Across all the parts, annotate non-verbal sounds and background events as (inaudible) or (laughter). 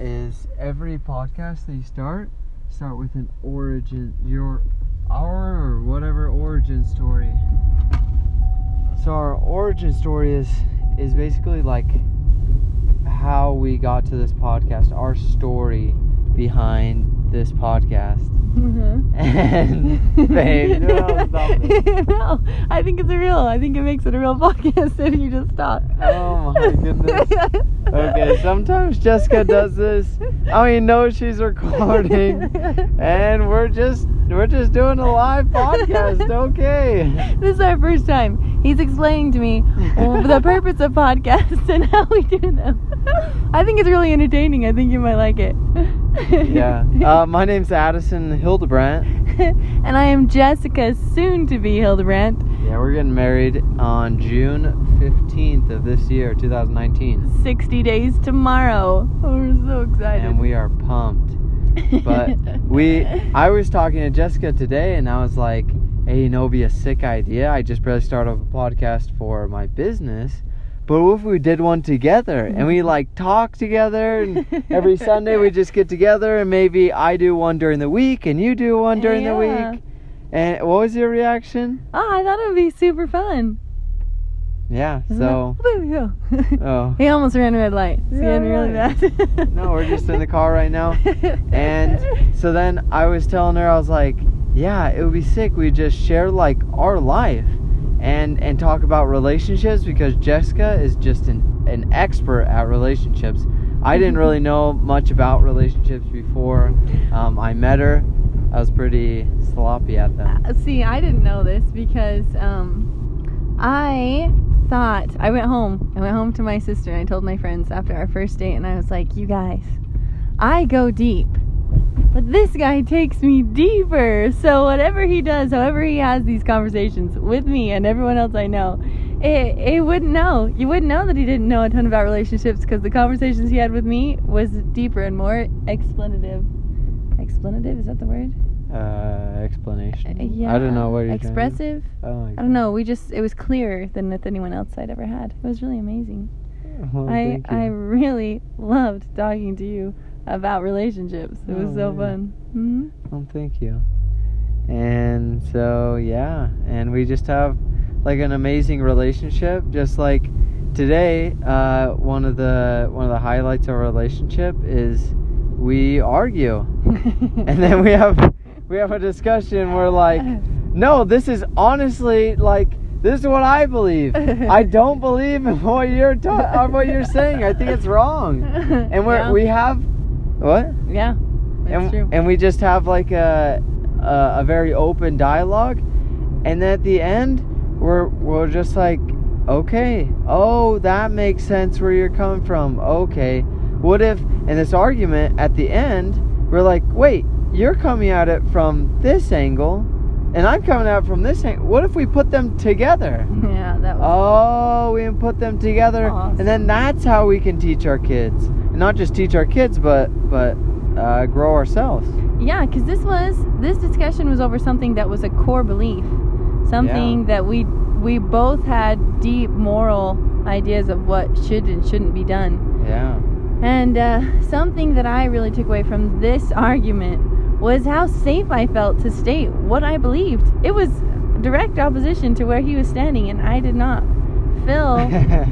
is every podcast that you start, start with an origin, your, our or whatever origin story. So our origin story is is basically like how we got to this podcast, our story behind this podcast. Mm-hmm. (laughs) And (laughs) babe, no, (laughs) no, I think it's a real. I think it makes it a real podcast if you just stop. Oh my goodness. Okay, sometimes Jessica does this. I mean, no, she's recording, and we're just we're just doing a live podcast. Okay. This is our first time. He's explaining to me the purpose of podcasts and how we do them. I think it's really entertaining. I think you might like it. (laughs) Yeah. Uh, my name's Addison Hildebrandt. (laughs) and I am Jessica, soon to be Hildebrandt. Yeah, we're getting married on June 15th of this year, 2019. 60 days tomorrow. Oh, we're so excited. And we are pumped. But (laughs) we, I was talking to Jessica today, and I was like, "Hey, you know, be a sick idea. I just barely started a podcast for my business, but what if we did one together and we mm-hmm. like talk together, and (laughs) every Sunday we just get together, and maybe I do one during the week and you do one during Yeah. the week." And what was your reaction? Oh, I thought it would be super fun. Yeah. Isn't So, it? (laughs) Oh he almost ran a red light. It's Yeah, getting really bad. no, we're just in the car right now. (laughs) And so then I was telling her, I was like, yeah, it would be sick. We just share like our life and and talk about relationships because Jessica is just an, an expert at relationships. I didn't really know much about relationships before um, I met her. I was pretty sloppy at them. Uh, See, I didn't know this because um, I thought I went home. I went home to my sister and I told my friends after our first date, and I was like, "You guys, I go deep, but this guy takes me deeper. So whatever he does, however he has these conversations with me and everyone else I know." It, it wouldn't know. You wouldn't know that he didn't know a ton about relationships because the conversations he had with me was deeper and more explanative. Explanative is that the word? Uh, explanation. Uh, yeah. I don't know what you're expressive. Oh, I don't know. We just it was clearer than with anyone else I'd ever had. It was really amazing. Well, I. I really loved talking to you about relationships. It was Oh, so man. fun. hmm Well, thank you. And so, yeah, and we just have like an amazing relationship. Just like today, uh, one of the one of the highlights of our relationship is we argue, (laughs) and then we have we have a discussion. We're like, no, this is honestly like this is what I believe. I (laughs) don't believe in what you're ta- what you're saying. I think it's wrong. (laughs) And we're yeah. we have what? yeah, it's and, true. and we just have like a, a a very open dialogue and then at the end we're we're just like okay oh that makes sense where you're coming from okay what if in this argument at the end we're like wait you're coming at it from this angle and i'm coming at it from this angle what if we put them together (laughs) yeah, that was. Oh, we can put them together, Awesome. and then that's how we can teach our kids, and not just teach our kids, but but uh, grow ourselves. Yeah, because this was this discussion was over something that was a core belief, something Yeah. that we we both had deep moral ideas of what should and shouldn't be done. Yeah, And uh, something that I really took away from this argument was how safe I felt to state what I believed. It was direct opposition to where he was standing, and I did not feel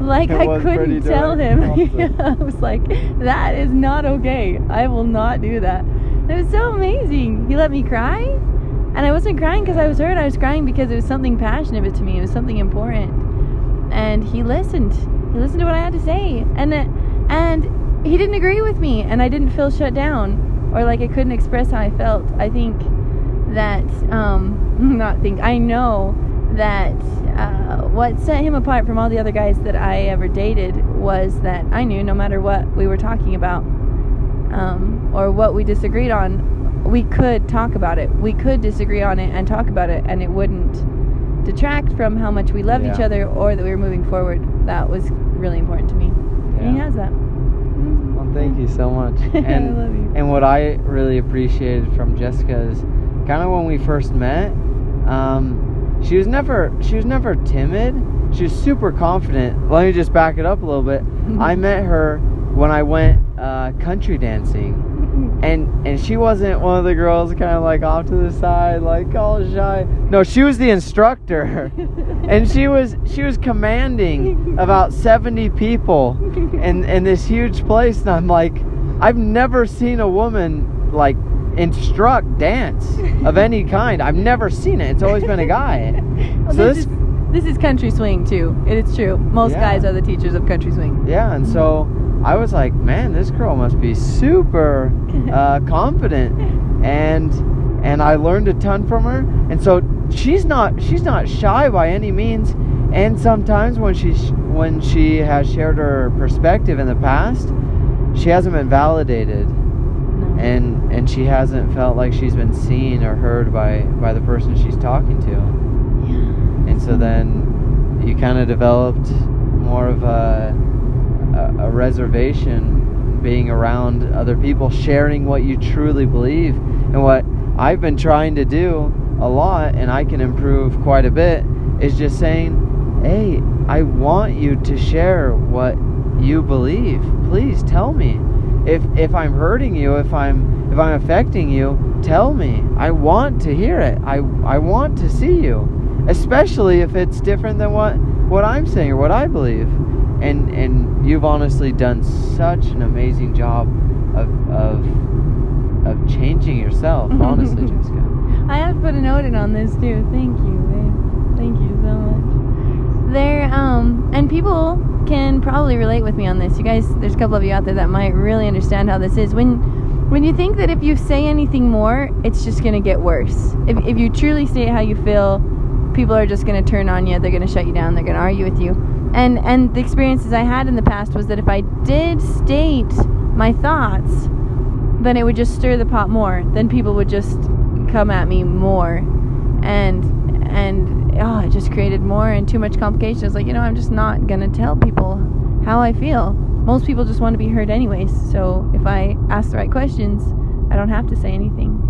(laughs) like I couldn't tell him. (laughs) I was like, that is not okay. I will not do that. It was so amazing. He let me cry, and I wasn't crying because I was hurt. I was crying because it was something passionate to me. It was something important, and he listened. He listened to what I had to say, and it, and he didn't agree with me, and I didn't feel shut down or like I couldn't express how I felt. I think that um, (laughs) not think I know that uh, what set him apart from all the other guys that I ever dated was that I knew no matter what we were talking about um, or what we disagreed on, we could talk about it. We could disagree on it and talk about it, and it wouldn't detract from how much we love each other or that we were moving forward. That was really important to me. And he has that. Well, thank you so much. (laughs) I And love you. and what I really appreciated from Jessica is kind of when we first met. Um, she was never she was never timid. She was super confident. Let me just back it up a little bit. (laughs) I met her when I went uh, country dancing (laughs) and and she wasn't one of the girls kind of like off to the side like all shy no she was the instructor (laughs) and she was she was commanding about 70 people in in this huge place and i'm like i've never seen a woman like instruct dance of (laughs) any kind i've never seen it it's always been a guy (laughs) Well, so this, this is this is country swing too. It is true. Most Yeah. guys are the teachers of country swing. Yeah, and so I was like, man, this girl must be super (laughs) uh, confident, and and I learned a ton from her. And so she's not she's not shy by any means. And sometimes when she sh- when she has shared her perspective in the past, she hasn't been validated. And and she hasn't felt like she's been seen or heard by by the person she's talking to. yeah. And so then you kind of developed more of a, a, a reservation being around other people, sharing what you truly believe. And what I've been trying to do a lot, and I can improve quite a bit, is just saying, hey, I want you to share what you believe. Please tell me. If, if I'm hurting you, if I'm if I'm affecting you, tell me. I want to hear it. I, I want to see you especially if it's different than what what I'm saying or what I believe. And and you've honestly done such an amazing job of of of changing yourself, honestly, (laughs) Jessica. I have to put a note in on this too. Thank you, babe. Thank you so much. There, um, and people can probably relate with me on this. You guys, there's a couple of you out there that might really understand how this is. When, when you think that if you say anything more, it's just gonna get worse. If, if you truly state how you feel, people are just gonna turn on you. They're gonna shut you down. They're gonna argue with you. And and the experiences I had in the past was that if I did state my thoughts, then it would just stir the pot more. Then people would just come at me more, and and oh, it just created more and too much complication. It's like you know, I'm just not gonna tell people how I feel. Most people just want to be heard anyways. So if I ask the right questions, I don't have to say anything.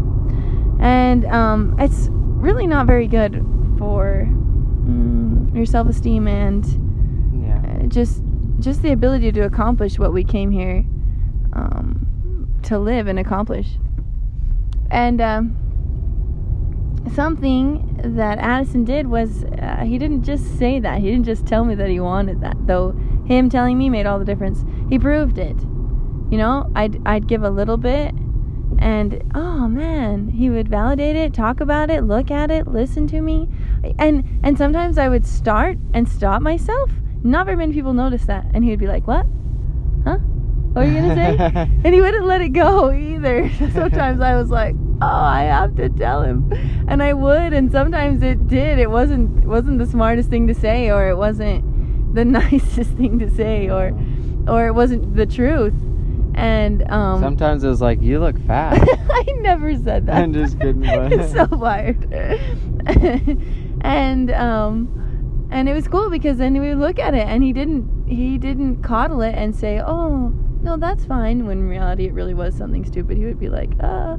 And um, it's really not very good for mm, your self-esteem and Yeah. uh, just just the ability to accomplish what we came here um, to live and accomplish. And um, something that Addison did was uh, he didn't just say that. He didn't just tell me that he wanted that. Though him telling me made all the difference. He proved it. You know, I'd I'd give a little bit and oh man, he would validate it, talk about it, look at it, listen to me. And and sometimes I would start and stop myself. Not very many people notice that. And he would be like, "What? Huh? What are you going to say?" (laughs) and he wouldn't let it go either. (laughs) sometimes I was like, "Oh, I have to tell him." And I would, and sometimes it did. It wasn't wasn't the smartest thing to say or it wasn't the (laughs) nicest thing to say or or it wasn't the truth. And um Sometimes it was like, you look fat. (laughs) I never said that. I'm just kidding, (laughs) so fired. and um and it was cool because then we would look at it and he didn't he didn't coddle it and say, "Oh, no, that's fine." When in reality it really was something stupid. He would be like, "Uh,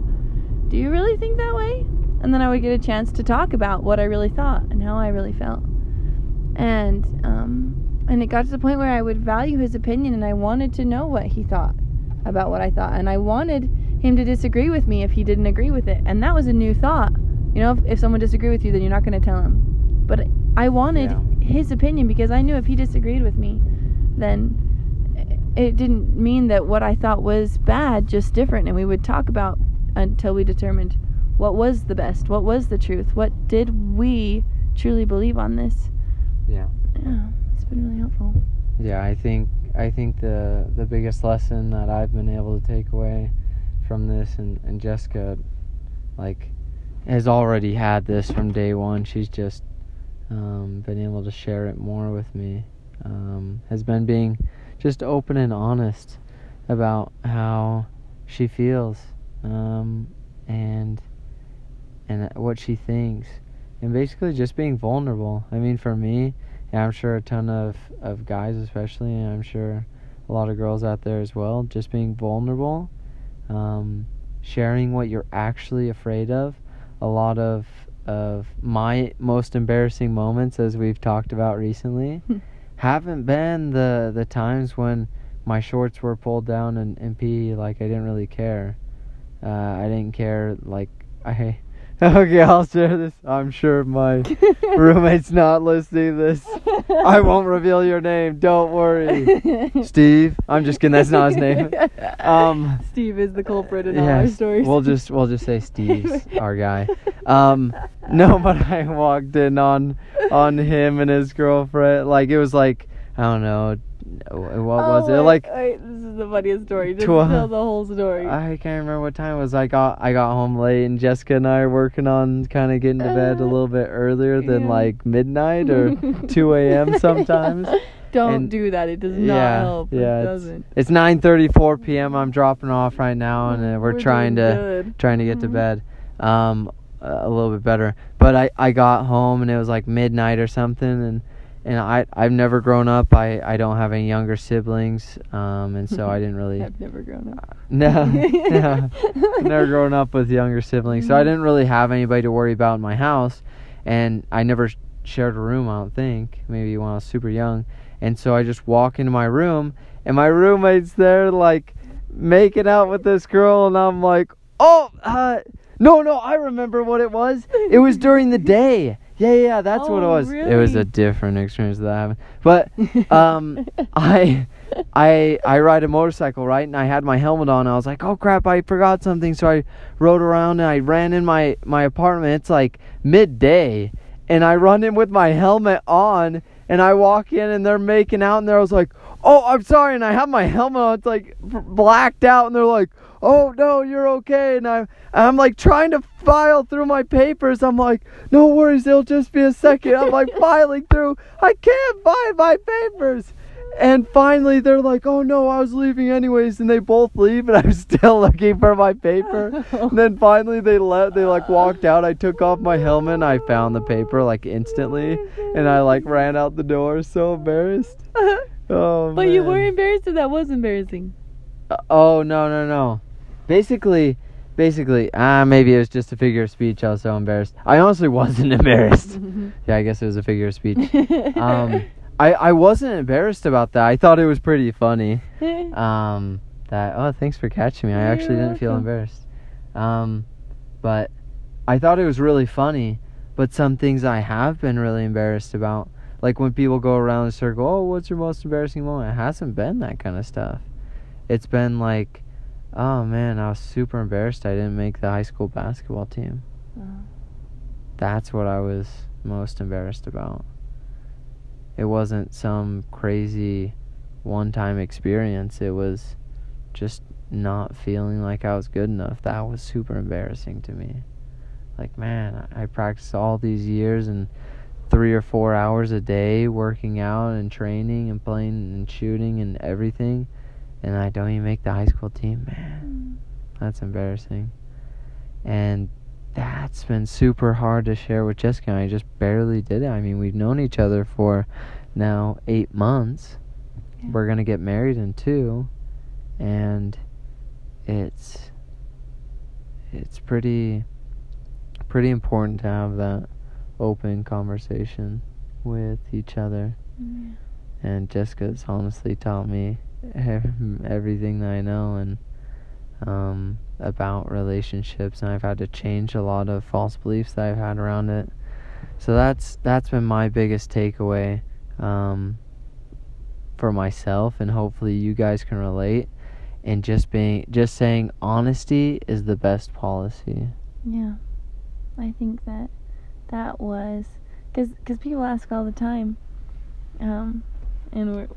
do you really think that way?" And then I would get a chance to talk about what I really thought and how I really felt. And um and it got to the point where I would value his opinion and I wanted to know what he thought about what I thought and I wanted him to disagree with me if he didn't agree with it. And that was a new thought. You know, if, if someone disagreed with you, then you're not going to tell him. But I wanted Yeah. his opinion because I knew if he disagreed with me, then it didn't mean that what I thought was bad, just different. And we would talk about until we determined what was the best, what was the truth, what did we truly believe on this. Yeah. Yeah, it's been really helpful. Yeah, I think I think the the biggest lesson that I've been able to take away from this and, and Jessica like has already had this from day one. She's just um, been able to share it more with me. Um, has been being just open and honest about how she feels um, and and what she thinks and basically just being vulnerable. I mean, for me, yeah, I'm sure a ton of, of guys, especially, and I'm sure a lot of girls out there as well, just being vulnerable, um, sharing what you're actually afraid of. A lot of of my most embarrassing moments, as we've talked about recently, (laughs) haven't been the the times when my shorts were pulled down and, in PE, like I didn't really care. Uh, I didn't care. Like I. (laughs) Okay, I'll share this. I'm sure my (laughs) roommate's not listening to this. I won't reveal your name. Don't worry. (laughs) Steve. I'm just kidding. That's not his name. Um, Steve is the culprit in all our stories. we'll just we'll just say Steve's our guy. Um, no, but I walked in on on him and his girlfriend. Like it was like I don't know. What was Oh, it? Like wait, this is the funniest story. Just Twa- tell the whole story. I can't remember what time it was. I got I got home late, and Jessica and I are working on kind of getting to bed a Uh, little bit earlier than yeah. like midnight or (laughs) 2 a.m. sometimes. (laughs) Don't and- do that. It does not yeah, help. yeah, it it's- doesn't. It's 9:34 p.m. I'm dropping off right now, and uh, we're, We're trying to good. trying to get to Mhm. bed, um, a little bit better. But I I got home and it was like midnight or something, and and I I've never grown up. I I don't have any younger siblings, um, and so I didn't (laughs) really. I've never grown up. No, (laughs) no. never grown up with younger siblings, so I didn't really have anybody to worry about in my house, and I never shared a room. I don't think maybe when I was super young, and so I just walk into my room, and my roommate's there like making out with this girl, and I'm like, oh, uh, no, no, I remember what it was. It was during the day. Yeah, yeah, yeah, that's what it Oh, was. It was a different experience that happened, but um, (laughs) I, I, I ride a motorcycle, right? And I had my helmet on. I was like, "Oh crap, I forgot something." So I rode around and I ran in my my apartment. It's like midday, and I run in with my helmet on, and I walk in and they're making out, and there I was like, "Oh, I'm sorry," and I have my helmet on. It's like blacked out, and they're like, "Oh no, you're okay," and I'm I'm like trying to file through my papers. I'm like, "No worries, it'll just be a second. I'm like filing through. I can't find my papers. And finally, they're like, "Oh no, I was leaving anyways," and they both leave, and I'm (laughs) still looking for my paper. (laughs) And then finally, they let they like walked out. I took off my helmet, and I found the paper like instantly, and I like ran out the door, so embarrassed. (laughs) Oh, but you man. were embarrassed, and that was embarrassing. Uh, oh no no no. Basically, basically, ah, maybe it was just a figure of speech. I was so embarrassed. I honestly wasn't embarrassed. yeah, I guess it was a figure of speech. Um, I I wasn't embarrassed about that. I thought it was pretty funny. (laughs) Um, that oh, thanks for catching me. I actually didn't feel embarrassed. Um, but I thought it was really funny. But some things I have been really embarrassed about, like when people go around the circle, oh, what's your most embarrassing moment? It hasn't been that kind of stuff. It's been like, oh man, I was super embarrassed. I didn't make the high school basketball team. Oh. That's what I was most embarrassed about. It wasn't some crazy one time experience. It was just not feeling like I was good enough. That was super embarrassing to me. Like, man, I I practiced all these years and three or four hours a day working out and training and playing and shooting and everything, and I don't even make the high school team. Man, mm. that's embarrassing. And that's been super hard to share with Jessica. I just barely did it. I mean, we've known each other for now eight months. Yeah. We're gonna get married in two, and it's it's pretty pretty important to have that open conversation with each other. Yeah. And Jessica's honestly taught me (laughs) everything that I know and um, about relationships, and I've had to change a lot of false beliefs that I've had around it. So that's that's been my biggest takeaway um, for myself, and hopefully you guys can relate. And just being just saying honesty is the best policy. Yeah, I think that that was because cause people ask all the time, um, and we're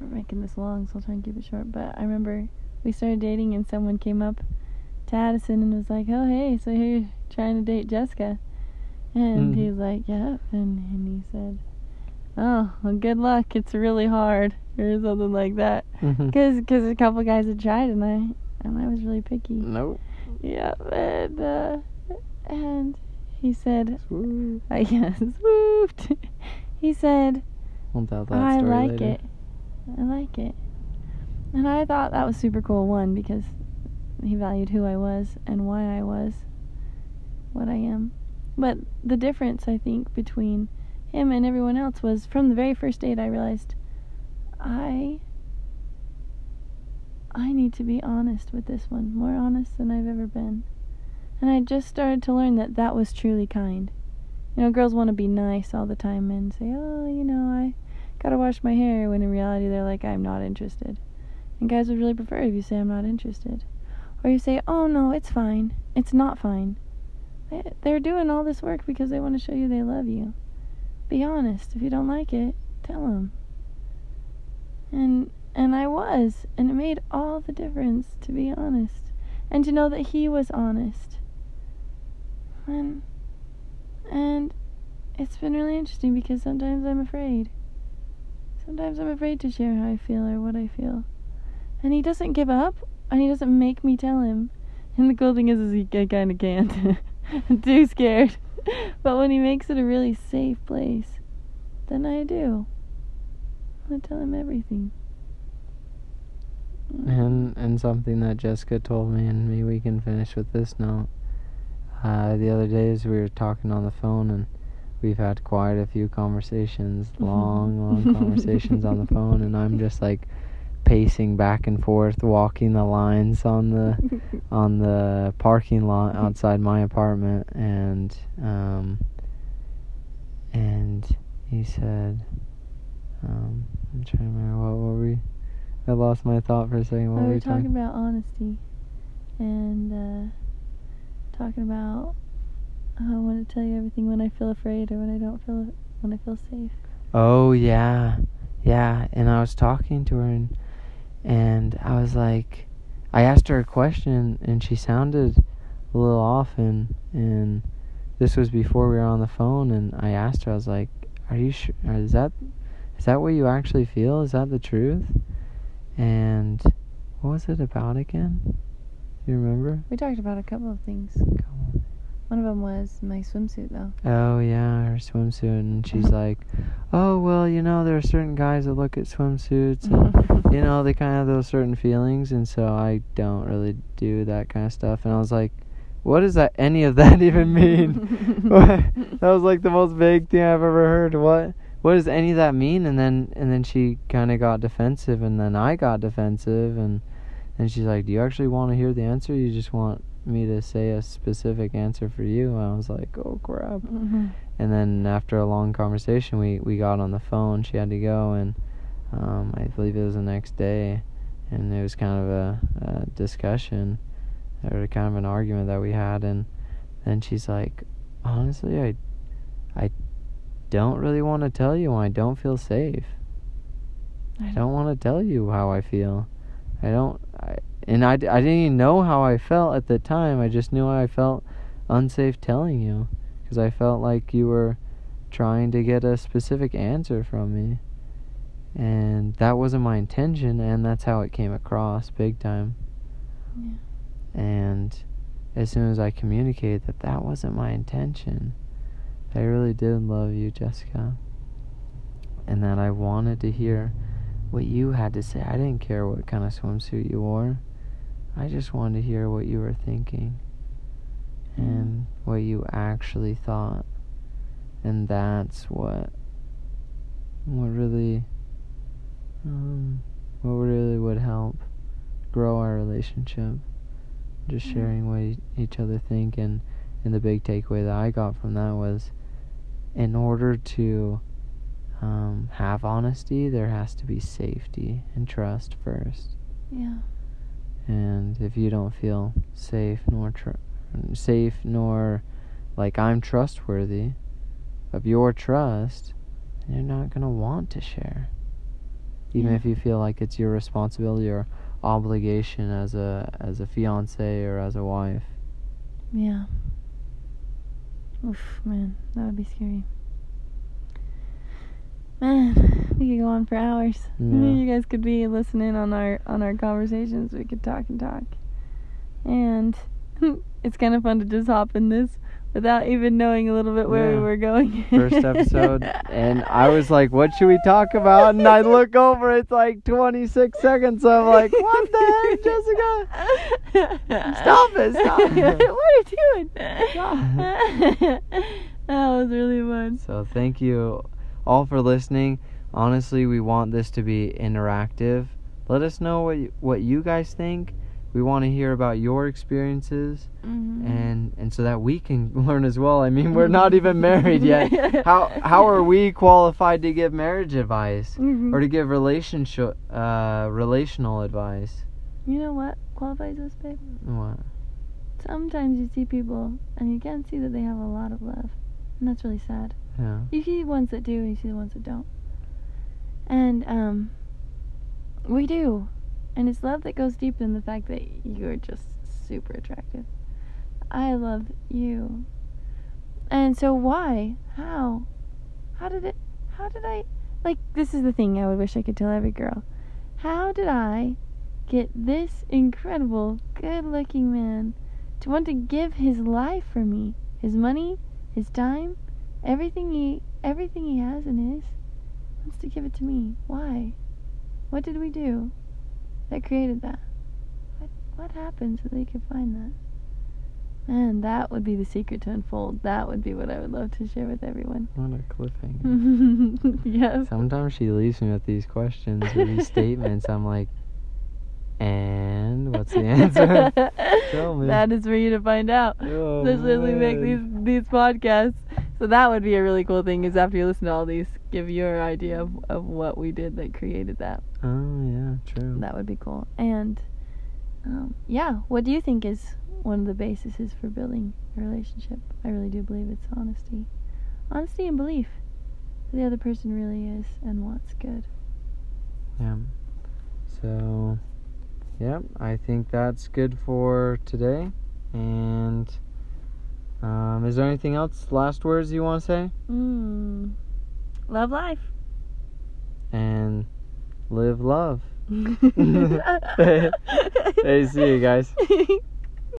we're making this long, so I'll try and keep it short. But I remember we started dating, and someone came up to Addison and was like, "Oh, hey, so you're trying to date Jessica?" And Mhm. he's like, "Yeah," and and he said, "Oh, well, good luck. It's really hard." Or something like that, because cause a couple guys had tried, and I and I was really picky. nope. Yeah, and uh, and he said. I (laughs) guess, woofed. he said, We'll tell that I like later. it. I like it. And I thought that was super cool, one, because he valued who I was and why I was what I am. But the difference, I think, between him and everyone else was from the very first date, I realized I I need to be honest with this one, more honest than I've ever been. And I just started to learn that that was truly kind. You know, girls want to be nice all the time and say, oh, you know, I gotta wash my hair, when in reality they're like, I'm not interested. And guys would really prefer if you say, I'm not interested. Or you say, oh, no, it's fine. It's not fine. They're doing all this work because they want to show you they love you. Be honest. If you don't like it, tell them. And and I was, and it made all the difference to be honest and to know that he was honest. And and it's been really interesting because sometimes I'm afraid. Sometimes I'm afraid to share how I feel or what I feel. And he doesn't give up, and he doesn't make me tell him. And the cool thing is, is he kind of can't. I'm (laughs) too scared. but when he makes it a really safe place, then I do. I tell him everything. And and something that Jessica told me, and maybe we can finish with this note. Uh, the other days we were talking on the phone, and we've had quite a few conversations, long, long conversations on the phone, and I'm just like pacing back and forth, walking the lines on the (laughs) on the parking lot outside my apartment, and um, and he said, um, I'm trying to remember what were we. I lost my thought for a second. What we were we talking, talking about honesty, and uh, talking about I want to tell you everything when I feel afraid or when I don't feel when I feel safe. Oh yeah, yeah. And I was talking to her and and I was like, I asked her a question and she sounded a little off and and this was before we were on the phone and I asked her I was like, are you sure? Is that is that what you actually feel? Is that the truth? And what was it about again? Do you remember? We talked about a couple of things. One of them was my swimsuit, though. Oh yeah, her swimsuit, and she's uh-huh. like, "Oh well, you know, there are certain guys that look at swimsuits, and (laughs) you know, they kind of have those certain feelings, and so I don't really do that kind of stuff." And I was like, "What does that any of that (laughs) even mean?" (laughs) that was like the most vague thing I've ever heard. What? what does any of that mean? And then and then she kind of got defensive, and then I got defensive, and and she's like, "Do you actually want to hear the answer? You just want me to say a specific answer for you?" And I was like, "Oh crap!" Mm-hmm. And then after a long conversation, we we got on the phone. She had to go, and um, I believe it was the next day, and it was kind of a, a discussion or kind of an argument that we had, and then she's like, "Honestly, I." I don't really want to tell you I don't feel safe. I don't want to tell you how I feel. I don't, and I, I didn't even know how I felt at the time. I just knew I felt unsafe telling you because I felt like you were trying to get a specific answer from me. And that wasn't my intention, and that's how it came across big time. Yeah. And as soon as I communicated that that wasn't my intention, I really did love you, Jessica. And that I wanted to hear what you had to say. I didn't care what kind of swimsuit you wore. I just wanted to hear what you were thinking and what you actually thought. And that's what what really um, what really would help grow our relationship. Just sharing what each other think and and the big takeaway that I got from that was in order to um, have honesty, there has to be safety and trust first. Yeah. And if you don't feel safe nor tr- safe nor like I'm trustworthy of your trust, you're not gonna want to share. Even yeah. if you feel like it's your responsibility or obligation as a as a fiance or as a wife. Yeah. Oof, man, that would be scary. Man, we could go on for hours. Yeah. You guys could be listening on our on our conversations. We could talk and talk, and (laughs) it's kind of fun to just hop in this without even knowing a little bit where yeah. we were going. First (laughs) episode, and I was like, "What should we talk about?" And I (laughs) look over, it's like 26 seconds. I'm like, "What the heck, Jessica? Stop it! Stop it! what are you doing?" that was really fun. So thank you all for listening. Honestly, we want this to be interactive. let us know what you, what you guys think. We want to hear about your experiences Mhm. and and so that we can (laughs) learn as well. I mean, we're not even married yet. (laughs) How how are we qualified to give marriage advice Mhm. or to give relationship uh relational advice? You know what qualifies us, babe? What? Sometimes you see people and you can't see that they have a lot of love, and that's really sad. Yeah. You see the ones that do, and you see the ones that don't. And um, we do, and it's love that goes deep in the fact that you're just super attractive. I love you, and so why? How? How did it? How did I? Like this is the thing I would wish I could tell every girl. How did I get this incredible, good-looking man to want to give his life for me, his money, his time? Everything he everything he has and is wants to give it to me. Why? What did we do that created that? What what happened so they could find that? Man, that would be the secret to unfold. That would be what I would love to share with everyone. What a cliffhanger. (laughs) yes. Sometimes she leaves me with these questions or these statements. I'm like, and what's the answer? (laughs) Tell me. That is for you to find out. Oh, why we make these these podcasts. So that would be a really cool thing is after you listen to all these, give your idea of, of what we did that created that. Oh yeah, true. That would be cool. And um, yeah, what do you think is one of the bases for building a relationship? I really do believe it's honesty. Honesty and belief that the other person really is and wants good. Yeah. So, yep, I think that's good for today. And um, is there anything else? Last words you want to say? Mm. Love life. And live love. (laughs) (laughs) Hey, see you guys. (laughs)